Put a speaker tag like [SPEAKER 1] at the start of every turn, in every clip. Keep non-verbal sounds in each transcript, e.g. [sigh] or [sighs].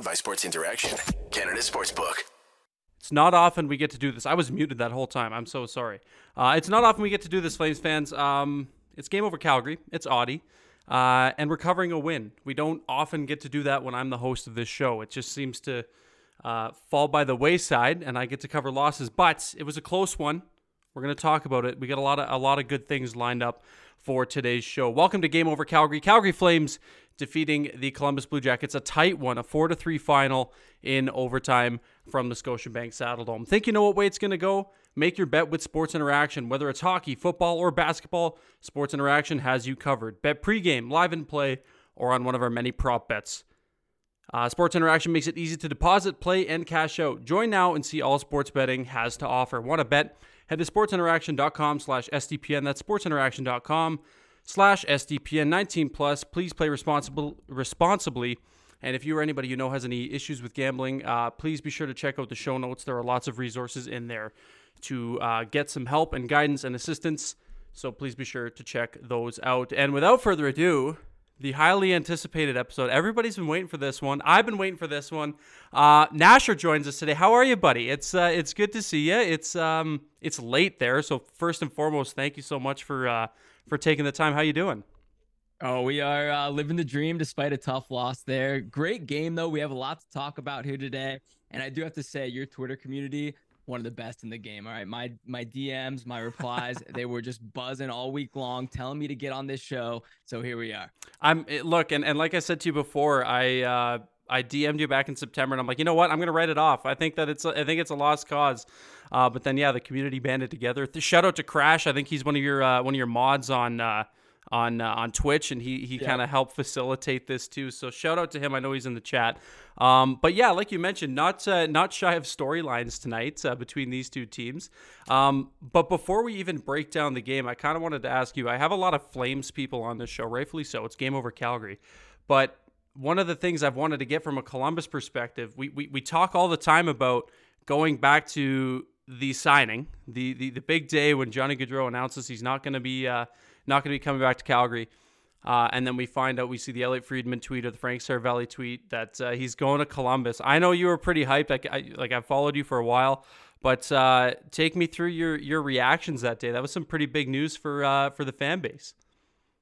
[SPEAKER 1] Powered by Sports Interaction, Canada Sportsbook.
[SPEAKER 2] It's not often we get to do this. I was muted that whole time. I'm so sorry. Uh, it's not often we get to do this, Flames fans. Um, it's game over Calgary. It's Auddie. Uh, and we're covering a win. We don't often get to do that when I'm the host of this show. It just seems to uh, fall by the wayside, and I get to cover losses. But it was a close one. We're going to talk about it. We got a lot of a lot of good things lined up for today's show. Welcome to Game Over Calgary. Calgary Flames defeating the Columbus Blue Jackets, a tight one, a four to three final in overtime from the Scotiabank Saddledome. Think you know what way it's going to go? Make your bet with Sports Interaction. Whether it's hockey, football, or basketball, Sports Interaction has you covered. Bet pregame, live and play, or on one of our many prop bets. Uh, sports Interaction makes it easy to deposit, play, and cash out. Join now and see all sports betting has to offer. Want to bet? Head to sportsinteraction.com slash SDPN. That's sportsinteraction.com slash SDPN 19 plus. Please play responsible responsibly. And if you or anybody you know has any issues with gambling, uh, please be sure to check out the show notes. There are lots of resources in there to uh, get some help and guidance and assistance. So please be sure to check those out. And without further ado, the highly anticipated episode. Everybody's been waiting for this one. I've been waiting for this one. Uh, Nasher joins us today. How are you, buddy? It's uh, it's good to see you. It's um it's late there, so first and foremost, thank you so much for uh, for taking the time. How you doing?
[SPEAKER 3] Oh, we are uh, living the dream despite a tough loss there. Great game though. We have a lot to talk about here today, and I do have to say, your Twitter community one of the best in the game. All right, my my DMs, my replies, [laughs] they were just buzzing all week long, telling me to get on this show. So here we are.
[SPEAKER 2] I'm look, and, and like I said to you before, I uh, I DM'd you back in September, and I'm like, you know what? I'm gonna write it off. I think that it's a, I think it's a lost cause. Uh, but then yeah, the community banded together. Shout out to Crash. I think he's one of your uh, one of your mods on. On uh, on Twitch, and he he yeah. kind of helped facilitate this too. So shout out to him. I know he's in the chat. Um, but yeah, like you mentioned, not uh, not shy of storylines tonight uh, between these two teams. Um, but before we even break down the game, I kind of wanted to ask you. I have a lot of Flames people on this show, rightfully so. It's game over Calgary, but one of the things I've wanted to get from a Columbus perspective, we we, we talk all the time about going back to the signing, the the, the big day when Johnny Gaudreau announces he's not going to be uh, not going to be coming back to Calgary. Uh, and then we find out we see the Elliotte Friedman tweet or the Frank Seravalli tweet that uh, he's going to Columbus. I know you were pretty hyped. Like I, like I've followed you for a while, but uh, take me through your your reactions that day. That was some pretty big news for uh, for the fan base.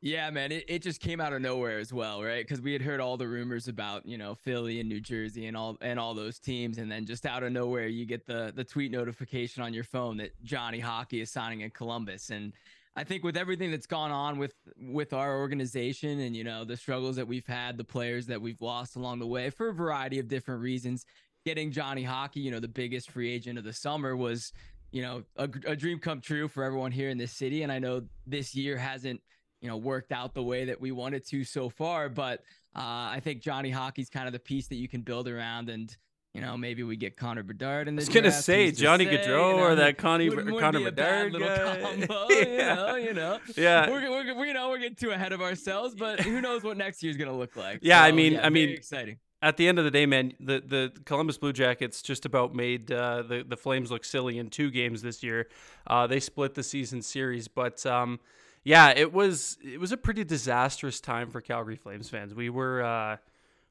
[SPEAKER 3] Yeah, man, it, it just came out of nowhere as well, right? Because we had heard all the rumors about you know Philly and New Jersey and all and all those teams, and then just out of nowhere you get the the tweet notification on your phone that Johnny Hockey is signing in Columbus, and I think with everything that's gone on with with our organization and you know the struggles that we've had, the players that we've lost along the way for a variety of different reasons, getting Johnny Hockey, you know, the biggest free agent of the summer was, you know, a, a dream come true for everyone here in this city. And I know this year hasn't, you know, worked out the way that we wanted to so far, but uh, I think Johnny Hockey's kind of the piece that you can build around and you know, maybe we get Connor Bedard in the. I
[SPEAKER 2] was gonna say Johnny say, Gaudreau know, or that Connie would, would Connor Bedard. [laughs]
[SPEAKER 3] Combo, [laughs] yeah. You know, you know.
[SPEAKER 2] Yeah.
[SPEAKER 3] We're, we're, we're, you know we're getting too ahead of ourselves, but who knows what next year's gonna look like?
[SPEAKER 2] Yeah, so, I mean,
[SPEAKER 3] yeah,
[SPEAKER 2] I mean,
[SPEAKER 3] exciting.
[SPEAKER 2] At the end of the day, man, the the Columbus Blue Jackets just about made uh, the the Flames look silly in two games this year. Uh, they split the season series, but. Um, yeah, it was it was a pretty disastrous time for Calgary Flames fans. We were uh,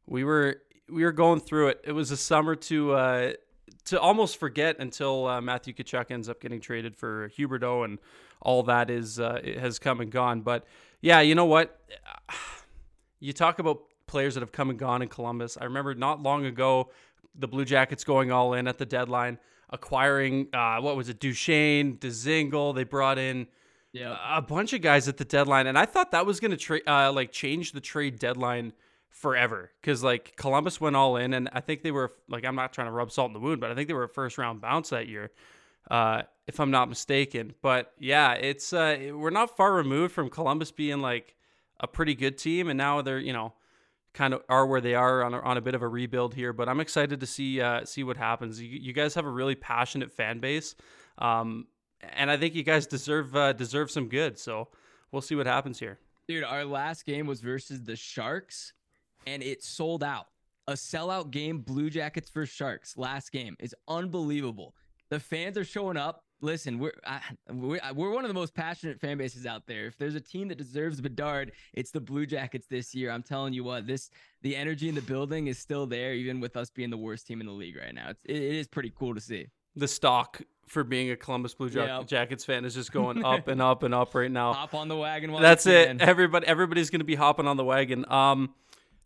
[SPEAKER 2] we were we were going through it. It was a summer to uh, to almost forget until uh, Matthew Tkachuk ends up getting traded for Huberdeau and all that is uh, has come and gone. But yeah, you know what? [sighs] You talk about players that have come and gone in Columbus. I remember not long ago the Blue Jackets going all in at the deadline, acquiring uh, what was it, Duchene, Dzingel. They brought in yeah. a bunch of guys at the deadline, and I thought that was going to tra- uh, like change the trade deadline forever because like Columbus went all in, and I think they were like I'm not trying to rub salt in the wound, but I think they were a first round bounce that year, uh, if I'm not mistaken. But yeah, it's uh, we're not far removed from Columbus being like a pretty good team, and now they're you know kind of are where they are on a, on a bit of a rebuild here. But I'm excited to see uh, see what happens. You, you guys have a really passionate fan base, um, and I think you guys deserve uh, deserve some good. So we'll see what happens here.
[SPEAKER 3] Dude, our last game was versus the Sharks and it sold out. A sellout game, Blue Jackets versus Sharks last game is unbelievable. The fans are showing up. listen, we're, I, we're we're one of the most passionate fan bases out there. If there's a team that deserves Bedard, it's the Blue Jackets this year. I'm telling you what, this the energy in the building is still there, even with us being the worst team in the league right now. It's, it, it is pretty cool to see.
[SPEAKER 2] The stock for being a Columbus Blue yep. Jackets fan is just going [laughs] up and up and up right now.
[SPEAKER 3] Hop on the wagon.
[SPEAKER 2] That's it. Everybody, everybody's going to be hopping on the wagon. Um,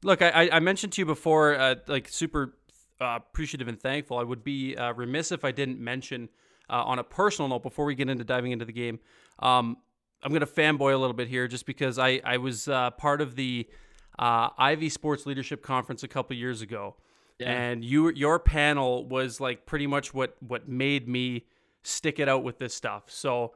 [SPEAKER 2] look, I, I mentioned to you before, uh, like super uh, appreciative and thankful. I would be uh, remiss if I didn't mention uh, on a personal note before we get into diving into the game. Um, I'm going to fanboy a little bit here just because I, I was uh, part of the uh, Ivy Sports Leadership Conference a couple years ago. Yeah. And you your panel was like pretty much what what made me stick it out with this stuff. So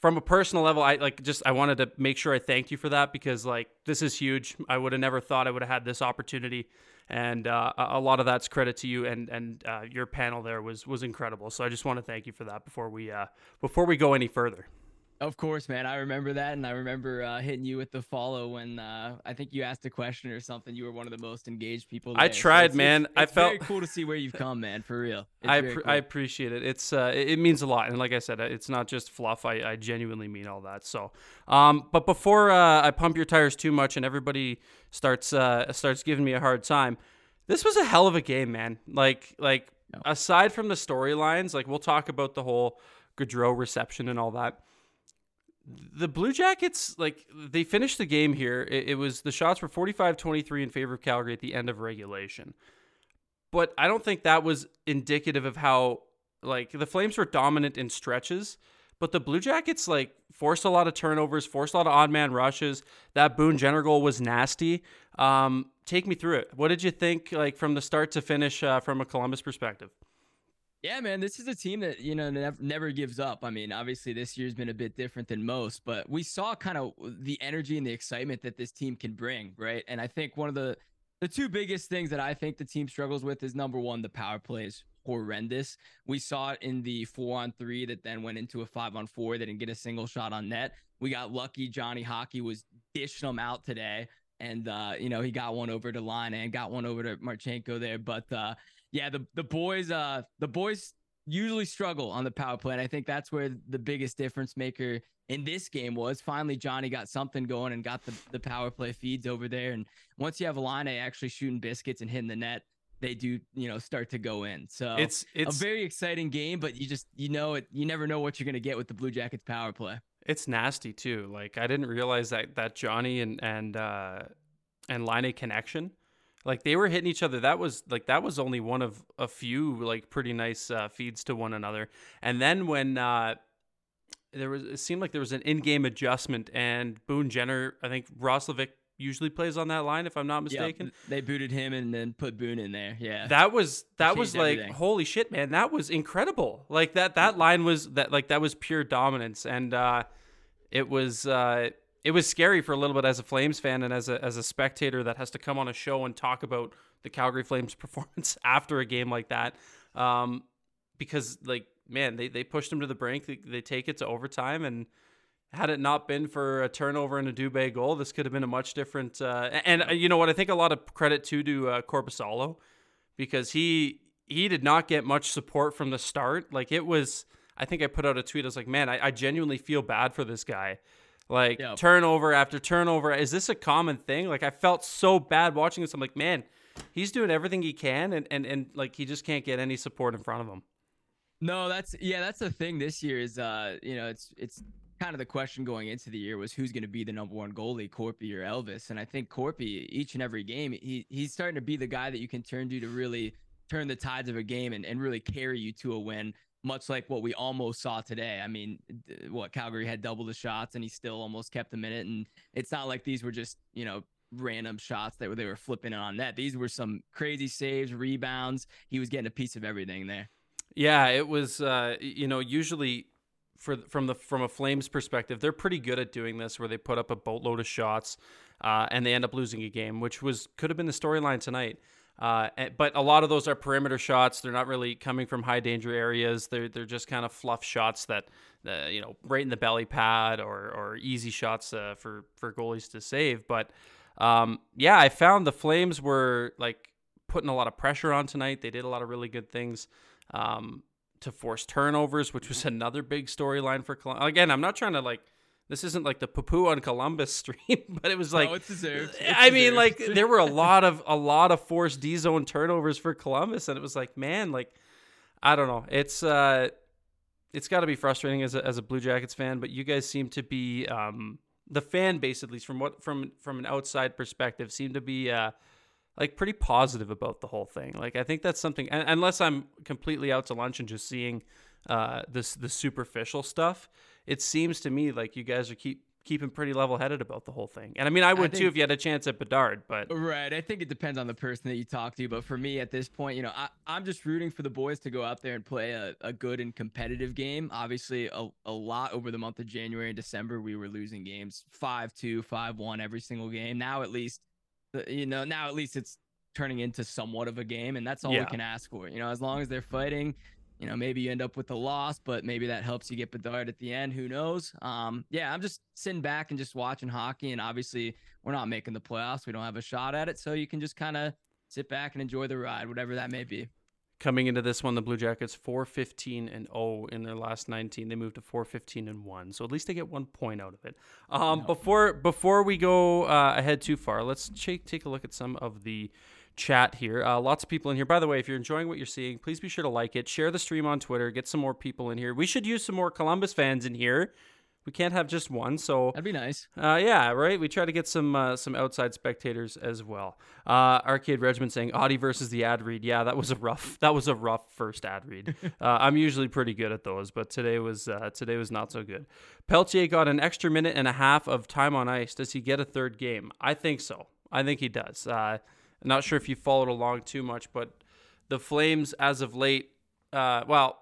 [SPEAKER 2] from a personal level, I like just I wanted to make sure I thanked you for that because like this is huge. I would have never thought I would have had this opportunity and uh, a lot of that's credit to you and and uh, your panel there was was incredible. So I just want to thank you for that before we uh, before we go any further.
[SPEAKER 3] Of course, man. I remember that, and I remember uh, hitting you with the follow when uh, I think you asked a question or something. You were one of the most engaged people. There.
[SPEAKER 2] I tried, so it's, man.
[SPEAKER 3] It's,
[SPEAKER 2] it's I felt
[SPEAKER 3] very cool to see where you've come, man. For real.
[SPEAKER 2] I pr- cool. I appreciate it. It's uh, it means a lot, and like I said, it's not just fluff. I, I genuinely mean all that. So, um, but before uh, I pump your tires too much, and everybody starts uh, starts giving me a hard time, this was a hell of a game, man. Like like no. aside from the storylines, like we'll talk about the whole Gaudreau reception and all that the Blue Jackets, like, they finished the game here. It, it, was the shots were 45 23 in favor of Calgary at the end of regulation. But I don't think that was indicative of how, like, the Flames were dominant in stretches. But the Blue Jackets, like, forced a lot of turnovers, forced a lot of odd man rushes. That Boone Jenner goal was nasty. Um, take me through it. What did you think, like, from the start to finish uh, from a Columbus perspective?
[SPEAKER 3] Yeah, man, this is a team that you know never, never gives up. I mean, obviously this year's been a bit different than most, but we saw kind of the energy and the excitement that this team can bring, right? And I think one of the the two biggest things that I think the team struggles with is number one, the power plays horrendous. We saw it in the four on three that then went into a five on four. They didn't get a single shot on net. We got lucky. Johnny Hockey was dishing them out today. And uh, you know, he got one over to Laine and got one over to Marchenko there. But uh, yeah, the the boys uh the boys usually struggle on the power play. And I think that's where the biggest difference maker in this game was. Finally, Johnny got something going and got the, the power play feeds over there. And once you have a line actually shooting biscuits and hitting the net, they do, you know, start to go in. So it's it's a very exciting game, but you just you know it you never know what you're gonna get with the Blue Jackets power play.
[SPEAKER 2] It's nasty too. Like I didn't realize that that Johnny and and uh and Laine connection like they were hitting each other. That was like that was only one of a few like pretty nice uh, feeds to one another. And then when uh, there was, it seemed like there was an in-game adjustment, and Boone Jenner, I think Roslovic usually plays on that line if I'm not mistaken. Yep.
[SPEAKER 3] They booted him and then put Boone in there. Yeah.
[SPEAKER 2] That was that was like everything. holy shit, man. That was incredible. Like that that line was that like that was pure dominance and uh it was uh it was scary for a little bit as a Flames fan and as a as a spectator that has to come on a show and talk about the Calgary Flames [laughs] performance after a game like that, um, because like man, they they pushed them to the brink. They, they, take it to overtime, and had it not been for a turnover and a Dubé goal, this could have been a much different. Uh, and uh, you know what? I think a lot of credit too to uh, Korpisalo because he he did not get much support from the start. Like it was. I think I put out a tweet. I was like, man, I, I genuinely feel bad for this guy like yep. turnover after turnover. Is this a common thing? Like I felt so bad watching this. I'm like, man, he's doing everything he can, and and and like he just can't get any support in front of him.
[SPEAKER 3] No, that's yeah, that's the thing this year is uh, you know, it's it's kind of the question going into the year was who's going to be the number one goalie, Corpy or Elvis. And I think Corpy, each and every game, he he's starting to be the guy that you can turn to to really turn the tides of a game and, and really carry you to a win much like what we almost saw today. I mean, what Calgary had double the shots and he still almost kept them in it. And it's not like these were just, you know, random shots that they were flipping on net. These were some crazy saves, rebounds. He was getting a piece of everything there.
[SPEAKER 2] Yeah, it was, uh, you know, usually for from the from a Flames perspective, they're pretty good at doing this, where they put up a boatload of shots uh, and they end up losing a game, which was could have been the storyline tonight. Uh, but a lot of those are perimeter shots. They're not really coming from high danger areas. They're they're just kind of fluff shots that, uh, you know, right in the belly pad or or easy shots uh, for for goalies to save. But um, yeah, I found the Flames were like putting a lot of pressure on tonight. They did a lot of really good things um, to force turnovers, which was another big storyline for Columbus. Again, I'm not trying to like this isn't like the poo on Columbus [laughs] stream, but it was like
[SPEAKER 3] no, it's deserved.
[SPEAKER 2] It's I mean, like there were a lot of a lot of forced D zone turnovers for Columbus, and it was like, man, like I don't know. It's uh it's got to be frustrating as a, as a Blue Jackets fan, but you guys seem to be um the fan base at least from what from from an outside perspective seem to be uh like pretty positive about the whole thing. Like I think that's something unless I'm completely out to lunch and just seeing uh this the superficial stuff, it seems to me like you guys are keep keeping pretty level headed about the whole thing. And I mean, I would I think, too if you had a chance at Bedard, but
[SPEAKER 3] right. I think it depends on the person that you talk to. But for me at this point, you know, I, I'm just rooting for the boys to go out there and play a, a good and competitive game. Obviously, a, a lot over the month of January and December, we were losing games 5 2, 5 1 every single game. Now, at least, you know, now at least it's turning into somewhat of a game. And that's all yeah. we can ask for. You know, as long as they're fighting, you know, maybe you end up with a loss, but maybe that helps you get Bedard at the end. Who knows? Um, yeah, I'm just sitting back and just watching hockey. And obviously, we're not making the playoffs. We don't have a shot at it. So you can just kind of sit back and enjoy the ride, whatever that may be.
[SPEAKER 2] Coming into this one, the Blue Jackets 415 and 0 in their last 19. They moved to 415 and 1. So at least they get one point out of it. Um. Before before we go uh, ahead too far, let's take, take a look at some of the chat here. Uh, lots of people in here. By the way, if you're enjoying what you're seeing, please be sure to like it, share the stream on Twitter, get some more people in here. We should use some more Columbus fans in here. We can't have just one, so
[SPEAKER 3] that'd be nice.
[SPEAKER 2] Uh, yeah, right. We try to get some uh, some outside spectators as well. Uh, Arcade Regiment saying Auddie versus the ad read. Yeah, that was a rough that was a rough first ad read. [laughs] Uh, I'm usually pretty good at those, but today was uh, today was not so good. Pelletier got an extra minute and a half of time on ice. Does he get a third game? I think so. I think he does. Uh, I'm not sure if you followed along too much, but the Flames, as of late, uh, well,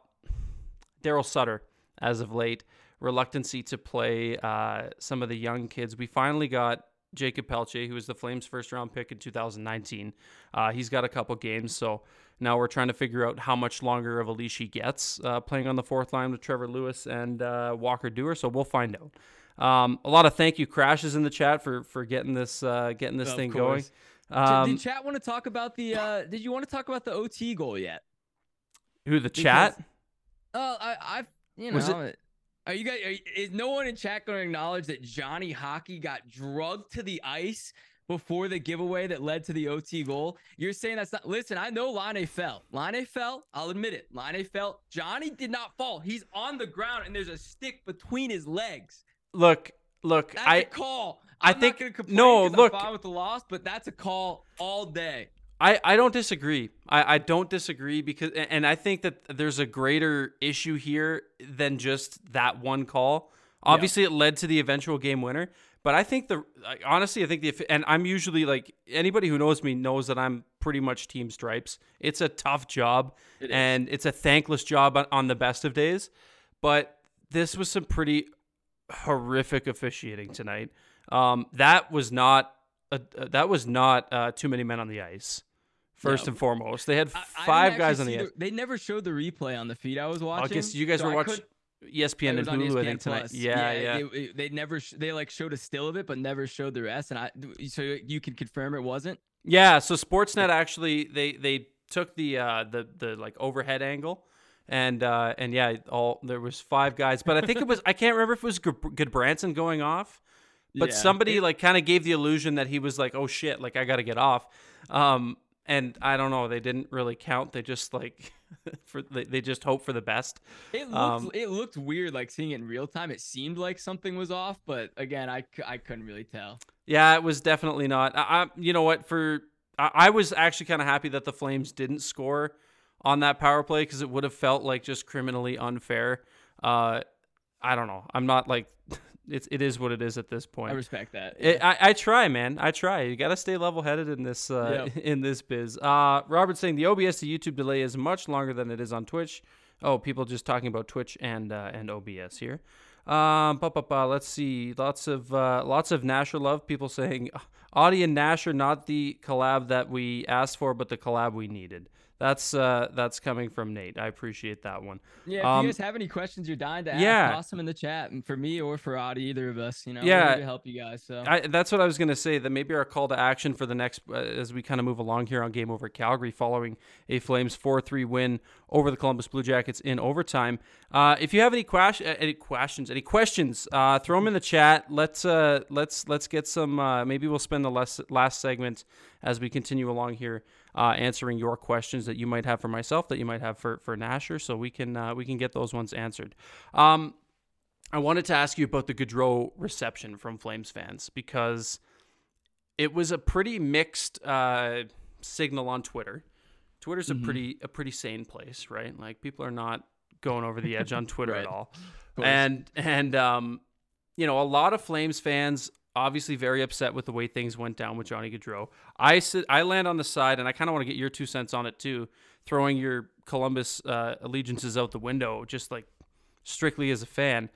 [SPEAKER 2] Daryl Sutter, as of late, reluctancy to play uh, some of the young kids. We finally got Jakob Pelletier, who was the Flames' first round pick in 2019. Uh, he's got a couple games, so now we're trying to figure out how much longer of a leash he gets uh, playing on the fourth line with Trevor Lewis and uh, Walker Duehr. So we'll find out. Um, a lot of thank you crashes in the chat for for getting this uh, getting this thing going.
[SPEAKER 3] Um, did, chat want to talk about the? Uh, did you want to talk about the OT goal yet?
[SPEAKER 2] Who the because, chat?
[SPEAKER 3] Oh, I, I've you know. Was it, are you guys? Are, is no one in chat going to acknowledge that Johnny Hockey got drugged to the ice before the giveaway that led to the OT goal? You're saying that's not. Listen, I know Laine fell. Laine fell. I'll admit it. Laine fell. Johnny did not fall. He's on the ground and there's a stick between his legs.
[SPEAKER 2] Look, look.
[SPEAKER 3] That's
[SPEAKER 2] I
[SPEAKER 3] call.
[SPEAKER 2] I think no. Look,
[SPEAKER 3] I'm with the loss, but that's a call all day.
[SPEAKER 2] I, I don't disagree. I, I don't disagree because and I think that there's a greater issue here than just that one call. Obviously, yeah. it led to the eventual game winner, but I think the honestly, I think the and I'm usually like anybody who knows me knows that I'm pretty much team stripes. It's a tough job and it's a thankless job on the best of days, but this was some pretty horrific officiating tonight. Um, that was not a, that was not uh, too many men on the ice. First no. and foremost, they had five guys on the ice.
[SPEAKER 3] The, they never showed the replay on the feed I was watching.
[SPEAKER 2] I guess you guys so were watching ESPN and Hulu. ESPN I think tonight. Yeah, yeah.
[SPEAKER 3] yeah. They, they, never they like showed a still of it, but never showed the rest. And I so you can confirm it wasn't.
[SPEAKER 2] Yeah. So Sportsnet actually they they took the uh, the the like overhead angle and uh, and yeah, all there was five guys, but I think it was I can't remember if it was Gudbranson going off but yeah. somebody like kind of gave the illusion that he was like, "Oh shit, like I got to get off." Um, and I don't know, they didn't really count. They just like [laughs] for they, they just hope for the best.
[SPEAKER 3] It looked um, it looked weird like seeing it in real time. It seemed like something was off, but again, I, I couldn't really tell.
[SPEAKER 2] Yeah, it was definitely not. I, I you know what for I, I was actually kind of happy that the Flames didn't score on that power play because it would have felt like just criminally unfair. Uh, I don't know. I'm not like [laughs] it's it is what it is at this point.
[SPEAKER 3] I respect that.
[SPEAKER 2] Yeah. It, I, I try, man. I try. You got to stay level headed in this uh, yep. [laughs] in this biz. Uh, Robert saying the OBS to YouTube delay is much longer than it is on Twitch. Oh, people just talking about Twitch and uh, and OBS here. Um, bah, bah, bah, let's see. Lots of uh, lots of Nasher love. People saying Auddie and Nash are not the collab that we asked for, but the collab we needed. That's uh, that's coming from Nate. I appreciate that one.
[SPEAKER 3] Yeah, if
[SPEAKER 2] Um,
[SPEAKER 3] you guys have any questions you're dying to ask,
[SPEAKER 2] yeah.
[SPEAKER 3] toss them in the chat, and for me or for Auddie, either of us, you know,
[SPEAKER 2] Yeah.
[SPEAKER 3] to help you guys. So
[SPEAKER 2] I, that's what I was going to say. That maybe our call to action for the next, uh, as we kind of move along here on Game Over Calgary, following a Flames four-three win over the Columbus Blue Jackets in overtime. Uh, if you have any, uh, any questions, any questions, uh, throw them in the chat. Let's uh, let's let's get some. Uh, maybe we'll spend the last last segment as we continue along here, uh, answering your questions that you might have for myself, that you might have for for Nasher, so we can uh, we can get those ones answered. Um, I wanted to ask you about the Gaudreau reception from Flames fans because it was a pretty mixed uh, signal on Twitter. Twitter's a pretty a pretty sane place, right? Like people are not going over the edge on [laughs] Twitter at all. And and um, you know, a lot of Flames fans obviously very upset with the way things went down with Johnny Gaudreau. I sit, I land on the side, and I kind of want to get your two cents on it too. Throwing your Columbus uh, allegiances out the window, just like strictly as a fan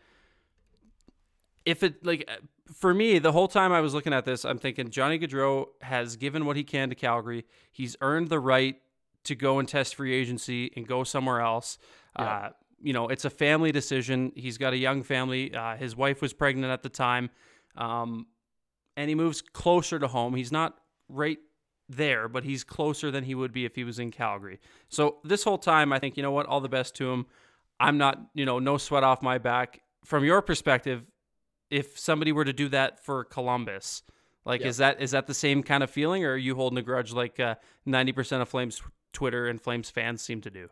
[SPEAKER 2] if it like uh, for me the whole time I was looking at this, I'm thinking Johnny Gaudreau has given what he can to Calgary. He's earned the right to go and test free agency and go somewhere else. Uh, you know, it's a family decision. He's got a young family. Uh, his wife was pregnant at the time, um, and he moves closer to home. He's not right there, but he's closer than he would be if he was in Calgary. So this whole time, I think you know what, all the best to him. I'm not, you know, no sweat off my back. From your perspective, if somebody were to do that for Columbus, like
[SPEAKER 3] Yep.
[SPEAKER 2] is that is that the same kind of feeling, or are you holding a grudge like uh, ninety percent of Flames Twitter and Flames fans seem to do?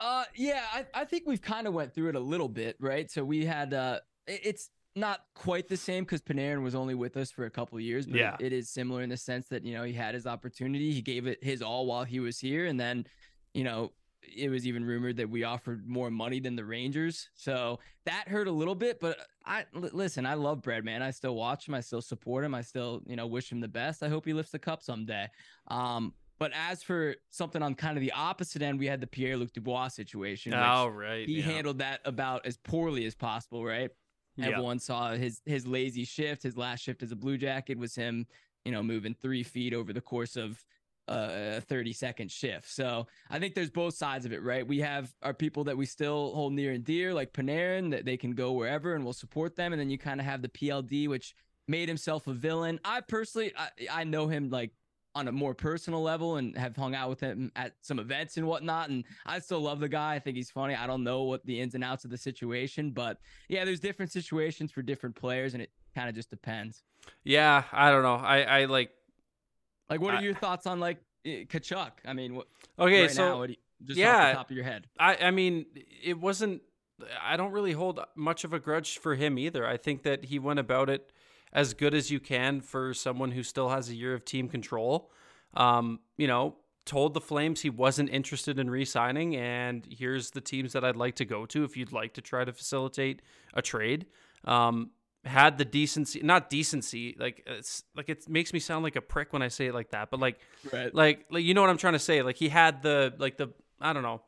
[SPEAKER 3] Uh, yeah, I, I think we've kind of went through it a little bit, right? So we had uh, it- it's not quite the same because Panarin was only with us for a couple of years, but
[SPEAKER 2] Yeah.
[SPEAKER 3] it is similar in the sense that you know he had his opportunity, he gave it his all while he was here, and then you know it was even rumored that we offered more money than the Rangers, so that hurt a little bit. But I listen, I love Bread, man. I still watch him, I still support him, I still you know wish him the best. I hope he lifts the cup someday. Um, but as for something on kind of the opposite end, we had the Pierre Luc Dubois situation.
[SPEAKER 2] Oh, right.
[SPEAKER 3] he handled that about as poorly as possible, right?
[SPEAKER 2] Yeah.
[SPEAKER 3] Everyone saw his his lazy shift. His last shift as a Blue Jacket was him, you know, moving three feet over the course of uh, a 30 second shift. So I think there's both sides of it, right? We have our people that we still hold near and dear, like Panarin, that they can go wherever and we'll support them. And then you kind of have the PLD, which made himself a villain. I personally, I, I know him like on a more personal level and have hung out with him at some events and whatnot. And I still love the guy. I think he's funny. I don't know what the ins and outs of the situation, but yeah, there's different situations for different players, and it kind of just depends.
[SPEAKER 2] Yeah, I don't know. I, I like.
[SPEAKER 3] Like, what are
[SPEAKER 2] I-
[SPEAKER 3] your thoughts on like eh, Tkachuk? I mean, what,
[SPEAKER 2] Okay,
[SPEAKER 3] right
[SPEAKER 2] so
[SPEAKER 3] now, you, just off
[SPEAKER 2] yeah.
[SPEAKER 3] the top of your head.
[SPEAKER 2] I, I mean, it wasn't. I don't really hold much of a grudge for him either. I think that he went about it as good as you can for someone who still has a year of team control. Um, you know, told the Flames he wasn't interested in re-signing, and here's the teams that I'd like to go to if you'd like to try to facilitate a trade. Um, had the decency, not decency, like it's like it makes me sound like a prick when I say it like that, but like
[SPEAKER 3] Right.
[SPEAKER 2] like like you know what I'm trying to say. Like he had the like the I don't know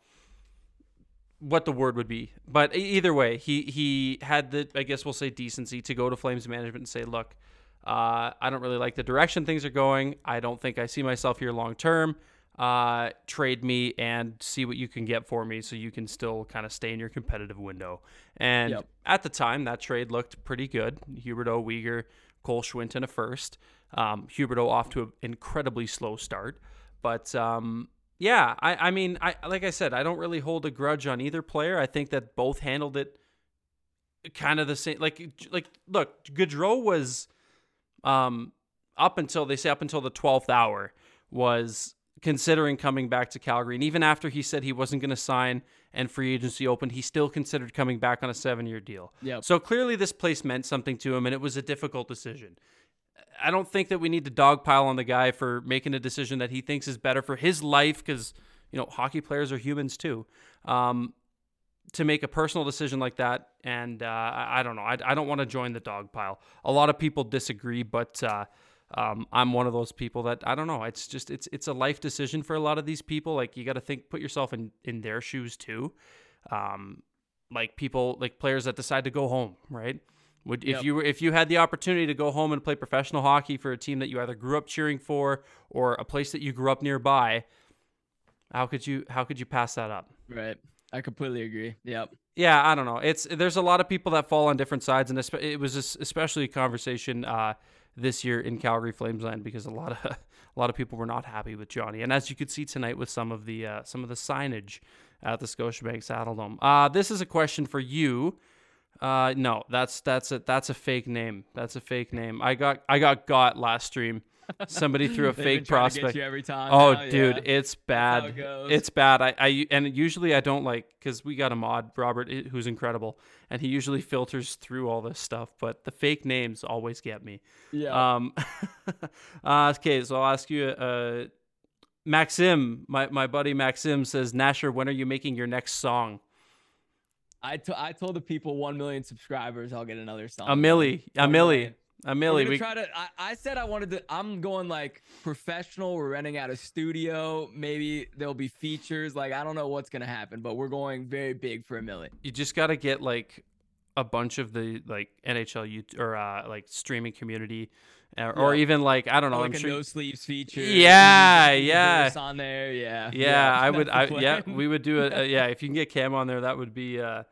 [SPEAKER 2] what the word would be, but either way, he he had the I guess we'll say decency to go to Flames management and say, look, uh, I don't really like the direction things are going. I don't think I see myself here long term. Uh, trade me and see what you can get for me, so you can still kind of stay in your competitive window. And
[SPEAKER 3] Yep.
[SPEAKER 2] at the time, that trade looked pretty good. Huberdeau, Weegar, Cole Schwindt in a first. Um, Huberdeau off to an incredibly slow start, but um, yeah, I, I mean, I like I said, I don't really hold a grudge on either player. I think that both handled it kind of the same. Like, like look, Gaudreau was um, up until they say up until the twelfth hour was considering coming back to Calgary, and even after he said he wasn't going to sign and free agency opened, he still considered coming back on a seven-year deal.
[SPEAKER 3] Yep.
[SPEAKER 2] So clearly, this place meant something to him, and it was a difficult decision. I don't think that we need to dogpile on the guy for making a decision that he thinks is better for his life because you know hockey players are humans too. Um, to make a personal decision like that, and uh, I, don't know, I, I don't want to join the dog pile. A lot of people disagree, but uh, um, I'm one of those people that I don't know. It's just it's it's a life decision for a lot of these people. Like you got to think, put yourself in in their shoes too. Um, like people, like players that decide to go home, right? Would if
[SPEAKER 3] Yep.
[SPEAKER 2] you were if you had the opportunity to go home and play professional hockey for a team that you either grew up cheering for or a place that you grew up nearby, How could you how could you pass that up?
[SPEAKER 3] Right. I completely agree. Yep.
[SPEAKER 2] Yeah, I don't know. It's there's a lot of people that fall on different sides, and it was especially a conversation uh, this year in Calgary Flamesland because a lot of [laughs] a lot of people were not happy with Johnny, and as you could see tonight with some of the uh, some of the signage at the Scotiabank Saddledome. Uh, this is a question for you. Uh, no, that's that's a that's a fake name. That's a fake name. I got I got got last stream. Somebody [laughs] threw a fake prospect.
[SPEAKER 3] every time.
[SPEAKER 2] Oh,
[SPEAKER 3] now,
[SPEAKER 2] dude,
[SPEAKER 3] yeah.
[SPEAKER 2] it's bad.
[SPEAKER 3] it.
[SPEAKER 2] It's bad. I, I and usually I don't like because we got a mod Robert who's incredible, and he usually filters through all this stuff. But the fake names always get me.
[SPEAKER 3] yeah.
[SPEAKER 2] Um, [laughs] uh, okay, so I'll ask you. Uh, Maxim, my my buddy Maxim says, Nasher, when are you making your next song?
[SPEAKER 3] I, t- I told the people 1 million subscribers, I'll get another song.
[SPEAKER 2] A milli, a milli, a milli. We,
[SPEAKER 3] try to. I, I said I wanted to. I'm going like professional. We're renting out a studio. Maybe there'll be features. Like I don't know what's gonna happen, but we're going very big for a million.
[SPEAKER 2] you just got to get like a bunch of the like NHL you or uh, like streaming community, or, or even like I don't know.
[SPEAKER 3] like
[SPEAKER 2] I'm
[SPEAKER 3] a
[SPEAKER 2] sure.
[SPEAKER 3] no sleeves feature.
[SPEAKER 2] Yeah, [laughs] yeah.
[SPEAKER 3] on there. Yeah.
[SPEAKER 2] yeah, I [laughs] would. I yeah, we would do it. Uh, yeah, if you can get Cam on there, that would be uh,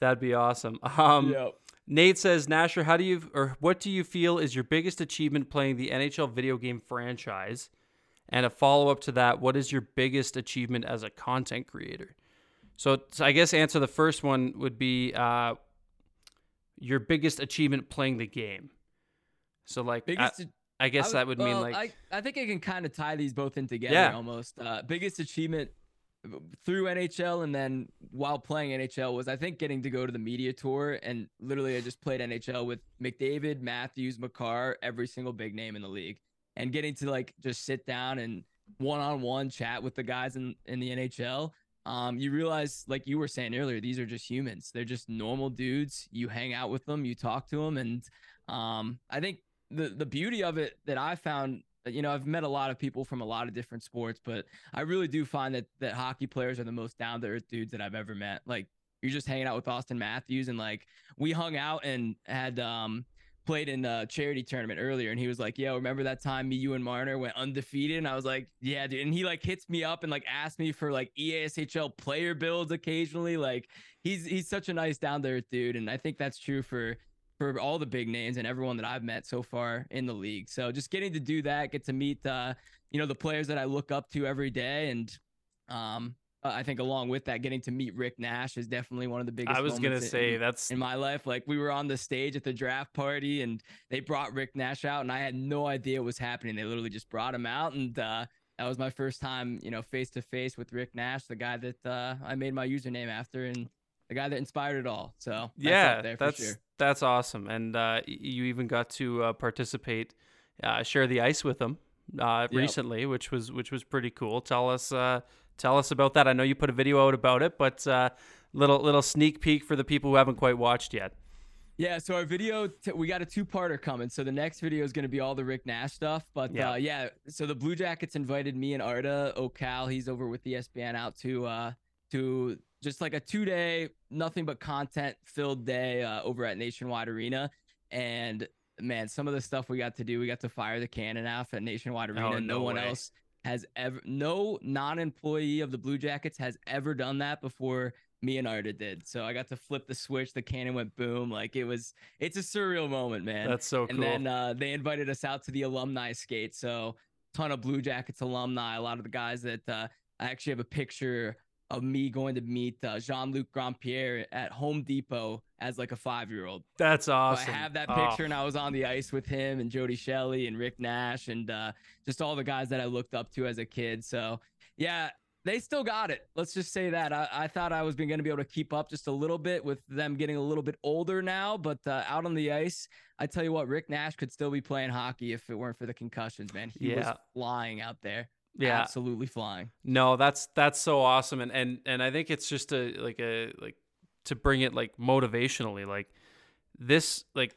[SPEAKER 2] that'd be awesome. Um,
[SPEAKER 3] Yep.
[SPEAKER 2] Nate says, Nasher, how do you or what do you feel is your biggest achievement playing the NHL video game franchise? And a follow up to that, what is your biggest achievement as a content creator? So, so I guess answer the first one would be uh, your biggest achievement playing the game. So like, I,
[SPEAKER 3] Biggest.
[SPEAKER 2] I guess
[SPEAKER 3] I
[SPEAKER 2] that would mean like,
[SPEAKER 3] I, I think I can kind of tie these both in together
[SPEAKER 2] Yeah.
[SPEAKER 3] almost. Uh, biggest achievement through NHL and then while playing NHL was I think getting to go to the media tour and literally I just played NHL with McDavid, Matthews, Makar, every single big name in the league, and getting to like just sit down and one on one chat with the guys in in the NHL. Um, you realize, like you were saying earlier, these are just humans. They're just normal dudes. You hang out with them, you talk to them, and um, I think the the beauty of it that I found, you know, I've met a lot of people from a lot of different sports, but I really do find that that hockey players are the most down to earth dudes that I've ever met. Like you're just hanging out with Auston Matthews, and like we hung out and had um played in a charity tournament earlier, and he was like, "Yeah, remember that time me, you, and Marner went undefeated?" And I was like, "Yeah, dude." And he like hits me up and like asks me for like EASHL player builds occasionally. Like he's he's such a nice down earth dude, and I think that's true for for all the big names and everyone that I've met so far in the league. So just getting to do that, get to meet uh, you know, the players that I look up to every day and um uh, I think along with that getting to meet Rick Nash is definitely one of the biggest
[SPEAKER 2] I was gonna say
[SPEAKER 3] in,
[SPEAKER 2] that's
[SPEAKER 3] in my life. Like we were on the stage at the draft party and they brought Rick Nash out and I had no idea what was happening. They literally just brought him out and uh that was my first time, you know, face to face with Rick Nash, the guy that uh, I made my username after and the guy that inspired it all. So that's up
[SPEAKER 2] yeah,
[SPEAKER 3] there for
[SPEAKER 2] that's
[SPEAKER 3] sure.
[SPEAKER 2] that's awesome. And uh, you even got to uh, participate, uh, share the ice with uh,
[SPEAKER 3] Yep.
[SPEAKER 2] recently, which was which was pretty cool. Tell us uh, tell us about that. I know you put a video out about it, but uh, little little sneak peek for the people who haven't quite watched yet.
[SPEAKER 3] Yeah, so our video, t- we got a two-parter coming. So the next video is going to be all the Rick Nash stuff. But
[SPEAKER 2] Yeah.
[SPEAKER 3] uh, yeah, so the Blue Jackets invited me and Arda Ocal, he's over with ESPN, out to uh, to just like a two-day, nothing but content-filled day uh, over at Nationwide Arena. And man, some of the stuff we got to do, we got to fire the cannon off at Nationwide Arena.
[SPEAKER 2] Oh,
[SPEAKER 3] no,
[SPEAKER 2] no
[SPEAKER 3] one
[SPEAKER 2] way.
[SPEAKER 3] else has ever, no non-employee of the Blue Jackets has ever done that before me and Arda did. So I got to flip the switch, the cannon went boom. Like it was it's a surreal moment, man.
[SPEAKER 2] That's so
[SPEAKER 3] and
[SPEAKER 2] cool.
[SPEAKER 3] then uh, they invited us out to the alumni skate. So ton of Blue Jackets alumni, a lot of the guys that uh, I actually have a picture of me going to meet uh, Jean-Luc Grandpierre at Home Depot as like a five-year-old.
[SPEAKER 2] that's
[SPEAKER 3] So
[SPEAKER 2] awesome.
[SPEAKER 3] I have that
[SPEAKER 2] Oh,
[SPEAKER 3] picture, and I was on the ice with him and Jody Shelley and Rick Nash and uh, just all the guys that I looked up to as a kid. So yeah, they still got it. Let's just say that. I, I thought I was going to be able to keep up just a little bit with them getting a little bit older now, but uh, out on the ice, I tell you what, Rick Nash could still be playing hockey if it weren't for the concussions, man. He was
[SPEAKER 2] Yeah.
[SPEAKER 3] flying out there.
[SPEAKER 2] Yeah.
[SPEAKER 3] Absolutely flying.
[SPEAKER 2] No, that's that's so awesome, and and and I think it's just a like a like to bring it like motivationally, like this like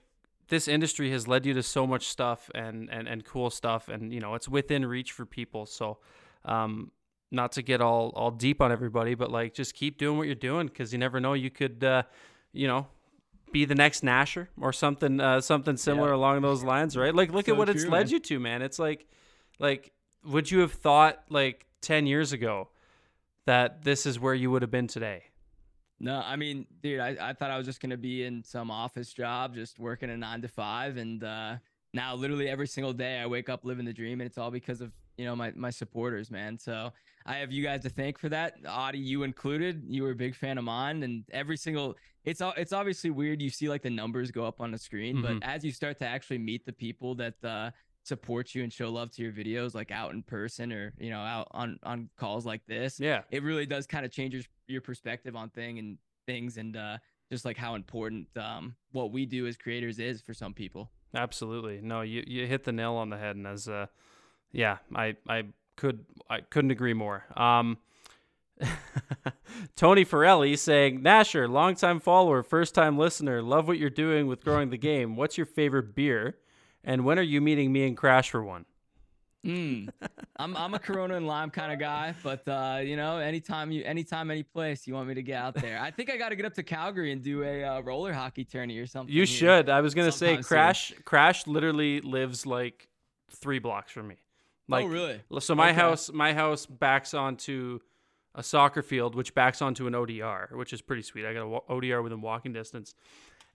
[SPEAKER 2] this industry has led you to so much stuff and and and cool stuff, and you know it's within reach for people. So, um, not to get all all deep on everybody, but like just keep doing what you're doing because you never know you could, uh, you know. Be the next Nasher or something, uh, something similar along those lines, right? Like, look at
[SPEAKER 3] So
[SPEAKER 2] what it's led
[SPEAKER 3] man.
[SPEAKER 2] you to, man. It's like, like, would you have thought like ten years ago that this is where you would have been today?
[SPEAKER 3] No, I mean, dude, I, I thought I was just gonna be in some office job, just working a nine to five, and uh, now literally every single day I wake up living the dream, and it's all because of you know my my supporters, man. So I have you guys to thank for that, Auddie, you included. You were a big fan of mine, and every single it's all it's obviously weird. You see like the numbers go up on the screen,
[SPEAKER 2] Mhm.
[SPEAKER 3] but as you start to actually meet the people that uh, support you and show love to your videos, like out in person or you know out on on calls like this,
[SPEAKER 2] Yeah.
[SPEAKER 3] it really does kind of change your, your perspective on thing and things and uh just like how important um what we do as creators is for some people
[SPEAKER 2] Absolutely. No, you, you hit the nail on the head and as uh yeah, I I could I couldn't agree more. Um [laughs] Tony Farelli saying, Nasher, longtime follower, first time listener, love what you're doing with growing the game. What's your favorite beer? And when are you meeting me and Crash for one?
[SPEAKER 3] mm. i'm i'm a corona and lime kind of guy but uh you know anytime you anytime any place you want me to get out there i think i got to get up to calgary and do a uh, roller hockey tourney or something
[SPEAKER 2] You should. I was gonna say
[SPEAKER 3] sometime soon.
[SPEAKER 2] Crash Crash literally lives like three blocks from me. Like
[SPEAKER 3] oh really
[SPEAKER 2] So my
[SPEAKER 3] Okay.
[SPEAKER 2] house, my house backs onto a soccer field, which backs onto an ODR, which is pretty sweet. I got an ODR within walking distance.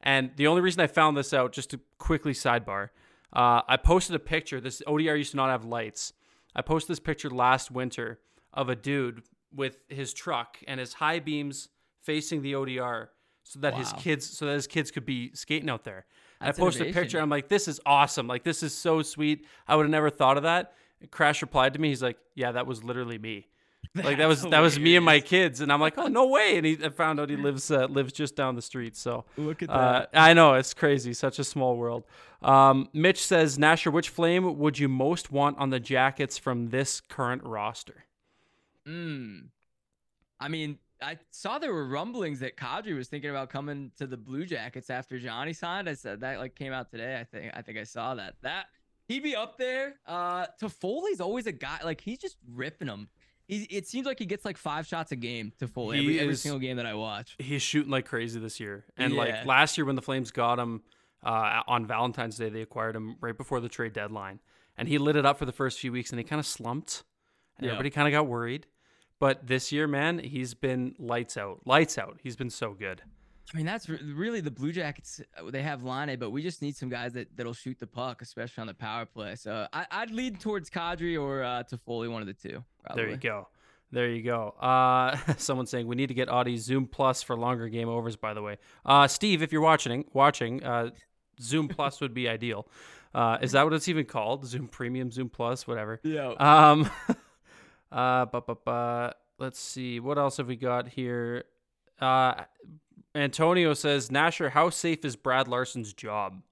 [SPEAKER 2] And the only reason I found this out, just to quickly sidebar, uh, I posted a picture. This ODR used to not have lights. I posted this picture last winter of a dude with his truck and his high beams facing the ODR, so that his kids, so that his kids could be skating out there. I posted a picture. I'm like, this is awesome. Like, this is so sweet. I would have never thought of that. Crash replied to me. He's like, yeah, that was literally me. [laughs] Like that was
[SPEAKER 3] That's
[SPEAKER 2] that was me and my kids, and I'm like, oh no way! And he I found out he lives uh, lives just down the street. So
[SPEAKER 3] look at
[SPEAKER 2] uh,
[SPEAKER 3] that
[SPEAKER 2] I know it's crazy, such a small world. Um, Mitch says, Nasher, which flame would you most want on the jackets from this current roster?
[SPEAKER 3] Mm. I mean, I saw there were rumblings that Kadri was thinking about coming to the Blue Jackets after Johnny signed. I said that like came out today. I think I think I saw that. That he'd be up there. Uh Toffoli's always a guy like he's just ripping them. He, it seems like he gets like five shots a game to
[SPEAKER 2] He
[SPEAKER 3] every, every single game that I watch.
[SPEAKER 2] He's shooting like crazy this year, and
[SPEAKER 3] Yeah.
[SPEAKER 2] like last year when the Flames got him uh, on Valentine's Day, they acquired him right before the trade deadline, and he lit it up for the first few weeks, and he kind of slumped, and
[SPEAKER 3] Yeah.
[SPEAKER 2] everybody kind of got worried. But this year, man, he's been lights out, lights out. He's been so good.
[SPEAKER 3] I mean, that's re- really the Blue Jackets. uh, They have Laine, but we just need some guys that that'll shoot the puck, especially on the power play. So I, I'd lead towards Kadri or uh, Toffoli, one of the two. Probably.
[SPEAKER 2] There you go. There you go. Uh, [laughs] someone saying we need to get Auddie Zoom Plus for longer game overs. By the way, uh, Steve, if you're watching, watching, uh, Zoom Plus would be ideal. Uh, is that what it's even called? Zoom Premium, Zoom Plus, whatever. [laughs]
[SPEAKER 3] Yeah.
[SPEAKER 2] Um, [laughs] uh, bu- bu- bu- let's see. What else have we got here? Uh, Antonio says, Nasher, how safe is Brad Larsen's job?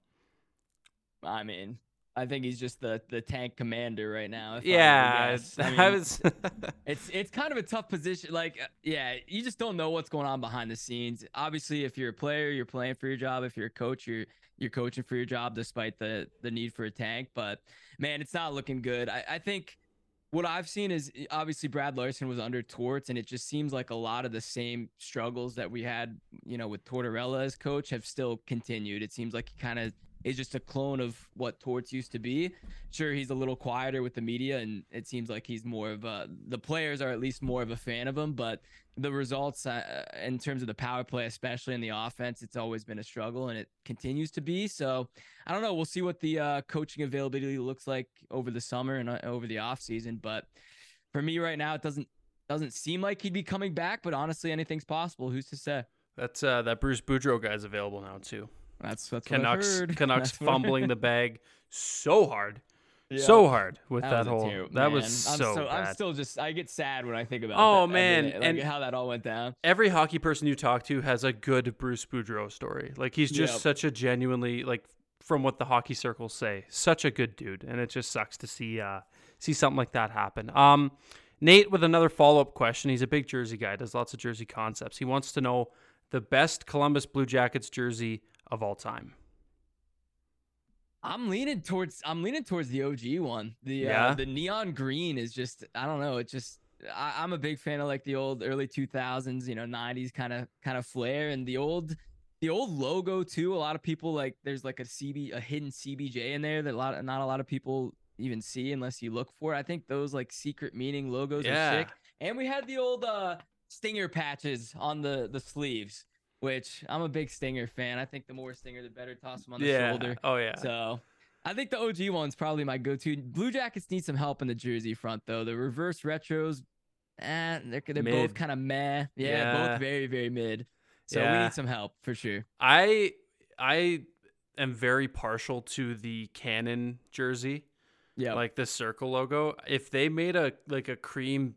[SPEAKER 3] I mean, I think he's just the the tank commander right now. if I were to
[SPEAKER 2] Yeah. [laughs]
[SPEAKER 3] I
[SPEAKER 2] I
[SPEAKER 3] mean,
[SPEAKER 2] was. [laughs]
[SPEAKER 3] it's it's kind of a tough position. Like, uh, yeah, you just don't know what's going on behind the scenes. Obviously, if you're a player, you're playing for your job. If you're a coach, you're you're coaching for your job, despite the the need for a tank. But man, it's not looking good. I, I think what I've seen is eh, obviously Brad Larsen was under Torts, and it just seems like a lot of the same struggles that we had, you know, with Tortorella as coach have still continued. It seems like he kind of is just a clone of what Torts used to be. Sure, he's a little quieter with the media, and it seems like he's more of a. The players are at least more of a fan of him, but the results uh, in terms of the power play, especially in the offense, it's always been a struggle, and it continues to be. So I don't know. We'll see what the uh, coaching availability looks like over the summer and uh, over the off season. But for me right now, it doesn't doesn't seem like he'd be coming back. But honestly, anything's possible. Who's to say?
[SPEAKER 2] That's uh, that Bruce Boudreau guy's available now too.
[SPEAKER 3] That's that's what I've
[SPEAKER 2] Canucks
[SPEAKER 3] heard. [laughs]
[SPEAKER 2] Canucks
[SPEAKER 3] That's what
[SPEAKER 2] fumbling the bag so hard,
[SPEAKER 3] Yeah.
[SPEAKER 2] so hard with that,
[SPEAKER 3] was a
[SPEAKER 2] whole.
[SPEAKER 3] terrible-
[SPEAKER 2] that was so,
[SPEAKER 3] I'm so
[SPEAKER 2] bad.
[SPEAKER 3] I'm still just I get sad when I think about.
[SPEAKER 2] Oh,
[SPEAKER 3] that,
[SPEAKER 2] man,
[SPEAKER 3] every day, like
[SPEAKER 2] and-
[SPEAKER 3] how that all went down.
[SPEAKER 2] Every hockey person you talk to has a good Bruce Boudreau story. Like he's just
[SPEAKER 3] Yep.
[SPEAKER 2] such a genuinely like from what the hockey circles say, such a good dude, and it just sucks to see uh see something like that happen. Um, Nate with another follow up question. He's a big jersey guy, does lots of jersey concepts. He wants to know the best Columbus Blue Jackets jersey of all time.
[SPEAKER 3] I'm leaning towards I'm leaning towards the OG one. The
[SPEAKER 2] Yeah?
[SPEAKER 3] uh, the neon green is just I don't know. It just I, I'm a big fan of like the old early 2000s, you know, 90s kind of kind of flair and the old the old logo too. A lot of people like there's like a CB a hidden CBJ in there that a lot not a lot of people even see unless you look for it. I think those like secret meaning logos
[SPEAKER 2] Yeah.
[SPEAKER 3] are sick. And we had the old uh stinger patches on the the sleeves, which I'm a big stinger fan. I think the more stinger, the better. Toss them on the
[SPEAKER 2] yeah.
[SPEAKER 3] shoulder.
[SPEAKER 2] Oh yeah.
[SPEAKER 3] So I think the OG one's probably my go-to. Blue Jackets need some help in the jersey front though. The reverse retros, eh, they're they're
[SPEAKER 2] Mid.
[SPEAKER 3] both kind of meh. Yeah,
[SPEAKER 2] Yeah.
[SPEAKER 3] both very very mid. So we need some help for sure.
[SPEAKER 2] I I am very partial to the cannon jersey.
[SPEAKER 3] Yeah,
[SPEAKER 2] like the circle logo if they made a like a cream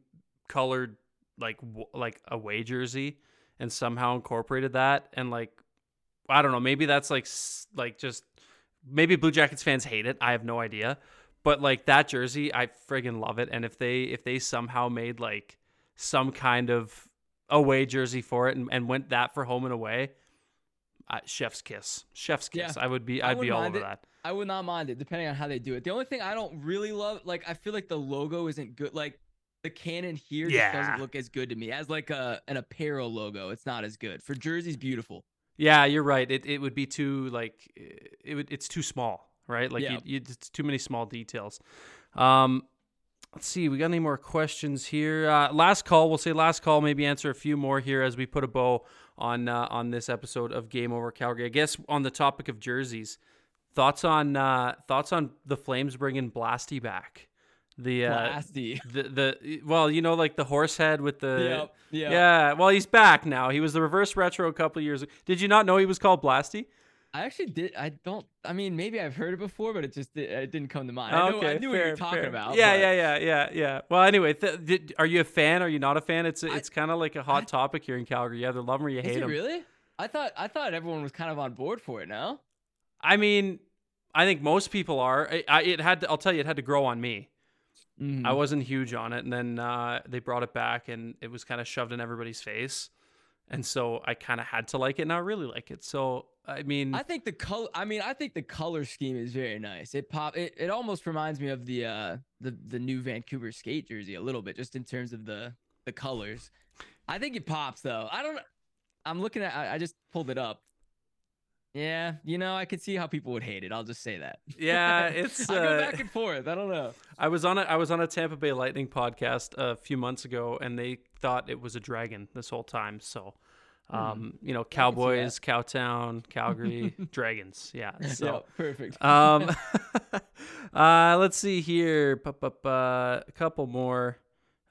[SPEAKER 2] colored like w- like away jersey and somehow incorporated that and like i don't know maybe that's like like just maybe blue jackets fans hate it i have no idea but like that jersey i friggin love it and if they if they somehow made like some kind of away jersey for it and, and went that for home and away uh, chef's kiss chef's kiss
[SPEAKER 3] Yeah.
[SPEAKER 2] i would be i'd be all over
[SPEAKER 3] it.
[SPEAKER 2] that
[SPEAKER 3] I would not mind it depending on how they do it. The only thing I don't really love, like I feel like the logo isn't good. Like the cannon here just doesn't look as good to me as like a an apparel logo. It's not as good for jerseys. Beautiful.
[SPEAKER 2] Yeah, you're right. It it would be too like it would it's too small, right? Like
[SPEAKER 3] Yeah.
[SPEAKER 2] you, you, it's too many small details. Um, let's see. We got any more questions here? Uh, last call. We'll say last call. Maybe answer a few more here as we put a bow on uh, on this episode of Game Over Calgary. I guess on the topic of jerseys, thoughts on uh, thoughts on the Flames bringing Blasty back. The uh,
[SPEAKER 3] Blasty. [laughs]
[SPEAKER 2] the the well, you know, like the horse head with the
[SPEAKER 3] Yep, yep.
[SPEAKER 2] yeah. Well, he's back now. He was the reverse retro a couple of years. ago. Did you not know he was called Blasty?
[SPEAKER 3] I actually did. I don't. I mean, maybe I've heard it before, but it just it didn't come to mind. I, know, I knew what you were talking about.
[SPEAKER 2] Yeah,
[SPEAKER 3] but
[SPEAKER 2] yeah, yeah, yeah, yeah. Well, anyway, th- did, are you a fan? Are you not a fan? It's
[SPEAKER 3] I-
[SPEAKER 2] it's kind of like a hot topic here in Calgary. You either love him or you hate
[SPEAKER 3] it
[SPEAKER 2] him.
[SPEAKER 3] really? I thought I thought everyone was kind of on board for it. Now,
[SPEAKER 2] I mean, I think most people are. I, I, it had. To, I'll tell you, it had to grow on me.
[SPEAKER 3] Mhm.
[SPEAKER 2] I wasn't huge on it, and then uh, they brought it back, and it was kind of shoved in everybody's face, and so I kind of had to like it. and I really like it. So I mean,
[SPEAKER 3] I think the color. I mean, I think the color scheme is very nice. It pop. It, it almost reminds me of the uh the the new Vancouver skate jersey a little bit, just in terms of the the colors. I think it pops though. I don't. I'm looking at. I, I just pulled it up. Yeah, you know, I could see how people would hate it. I'll just say that.
[SPEAKER 2] yeah, [laughs] it's.
[SPEAKER 3] I go
[SPEAKER 2] uh,
[SPEAKER 3] back and forth. I don't know.
[SPEAKER 2] I was on a I was on a Tampa Bay Lightning podcast a few months ago, and they thought it was a dragon this whole time. So, um, you know. Cowboys, Cowtown, [laughs] Calgary, dragons. Yeah. [laughs]
[SPEAKER 3] yeah,
[SPEAKER 2] So,
[SPEAKER 3] perfect.
[SPEAKER 2] um, uh, let's see here. A couple more.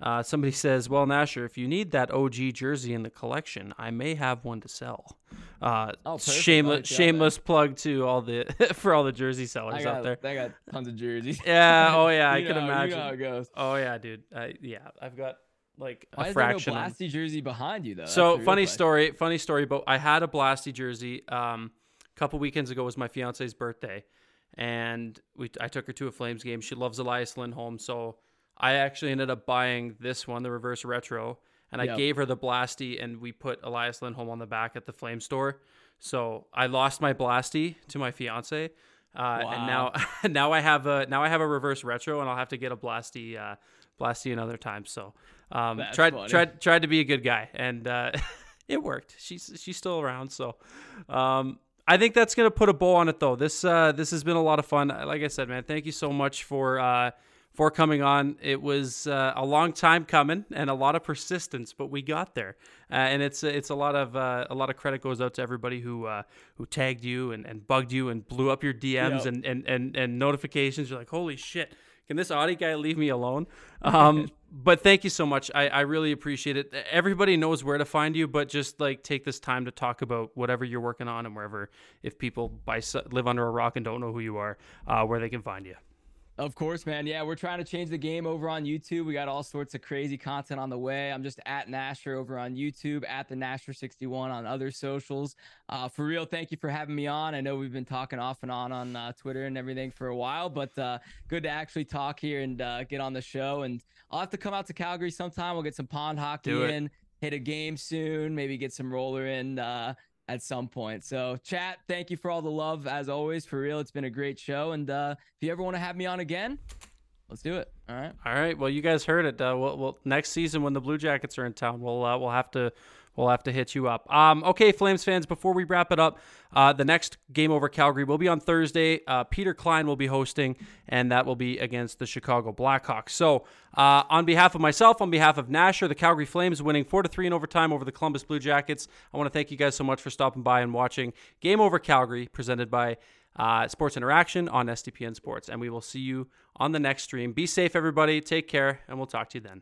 [SPEAKER 2] Uh, somebody says, "Well, Nasher, if you need that OG jersey in the collection, I may have one to sell." Uh,
[SPEAKER 3] Oh,
[SPEAKER 2] shameless,
[SPEAKER 3] you have that.
[SPEAKER 2] shameless plug to all the [laughs] for all the jersey sellers
[SPEAKER 3] got,
[SPEAKER 2] out there.
[SPEAKER 3] I got tons of jerseys. [laughs]
[SPEAKER 2] Yeah. Oh yeah. I [laughs] can
[SPEAKER 3] know-
[SPEAKER 2] imagine.
[SPEAKER 3] You know how it goes.
[SPEAKER 2] Oh yeah, dude. I, yeah, I've got like a
[SPEAKER 3] Why is there no
[SPEAKER 2] fraction. of-
[SPEAKER 3] Blasty jersey behind you though?
[SPEAKER 2] So funny
[SPEAKER 3] question.
[SPEAKER 2] story. Funny story. But I had a Blasty jersey. Um, a couple weekends ago was my fiance's birthday, and we I took her to a Flames game. She loves Elias Lindholm, so I actually ended up buying this one, the reverse retro, and I
[SPEAKER 3] Yep.
[SPEAKER 2] gave her the Blasty, and we put Elias Lindholm on the back at the Flame store. So I lost my Blasty to my fiance. Uh, and now, [laughs] now I have a now I have a reverse retro, and I'll have to get a Blasty, uh, Blasty another time. So, um, tried
[SPEAKER 3] funny.
[SPEAKER 2] tried tried to be a good guy, and uh, [laughs] it worked. She's she's still around, so um, I think that's gonna put a bow on it though. This uh, this has been a lot of fun. Like I said, man, thank you so much for uh, for coming on. It was uh, a long time coming and a lot of persistence, but we got there. Uh, and it's it's a lot of uh, a lot of credit goes out to everybody who uh, who tagged you and, and bugged you and blew up your DMs
[SPEAKER 3] Yep.
[SPEAKER 2] and, and, and and notifications. You're like, holy shit. Can this Auddie guy leave me alone? Um, [laughs] but thank you so much. I, I really appreciate it. Everybody knows where to find you, but just like take this time to talk about whatever you're working on and wherever, if people by live under a rock and don't know who you are, uh, where they can find you.
[SPEAKER 3] Of course, man. Yeah, we're trying to change the game over on YouTube. We got all sorts of crazy content on the way. I'm just at Nasher over on YouTube, at the Nasher61 on other socials. Uh, for real, thank you for having me on. I know we've been talking off and on on uh, Twitter and everything for a while, but uh, good to actually talk here and uh, get on the show. And I'll have to come out to Calgary sometime. We'll get some pond hockey in, hit a game soon, maybe get some roller in. At some point. So, chat, thank you for all the love as always. For real, it's been a great show. And uh, if you ever want to have me on again, let's do it. All right.
[SPEAKER 2] All right. Well, you guys heard it. Uh, we'll, we'll next season when the Blue Jackets are in town, we'll uh, we'll have to we'll have to hit you up. Um, okay, Flames fans, before we wrap it up, uh, the next game over Calgary will be on Thursday. Uh, Peter Klein will be hosting, and that will be against the Chicago Blackhawks. So, uh, on behalf of myself, on behalf of Nasher, the Calgary Flames winning four to three in overtime over the Columbus Blue Jackets. I want to thank you guys so much for stopping by and watching Game Over Calgary, presented by uh, Sports Interaction on SDPN Sports. And we will see you on the next stream. Be safe, everybody. Take care, and we'll talk to you then.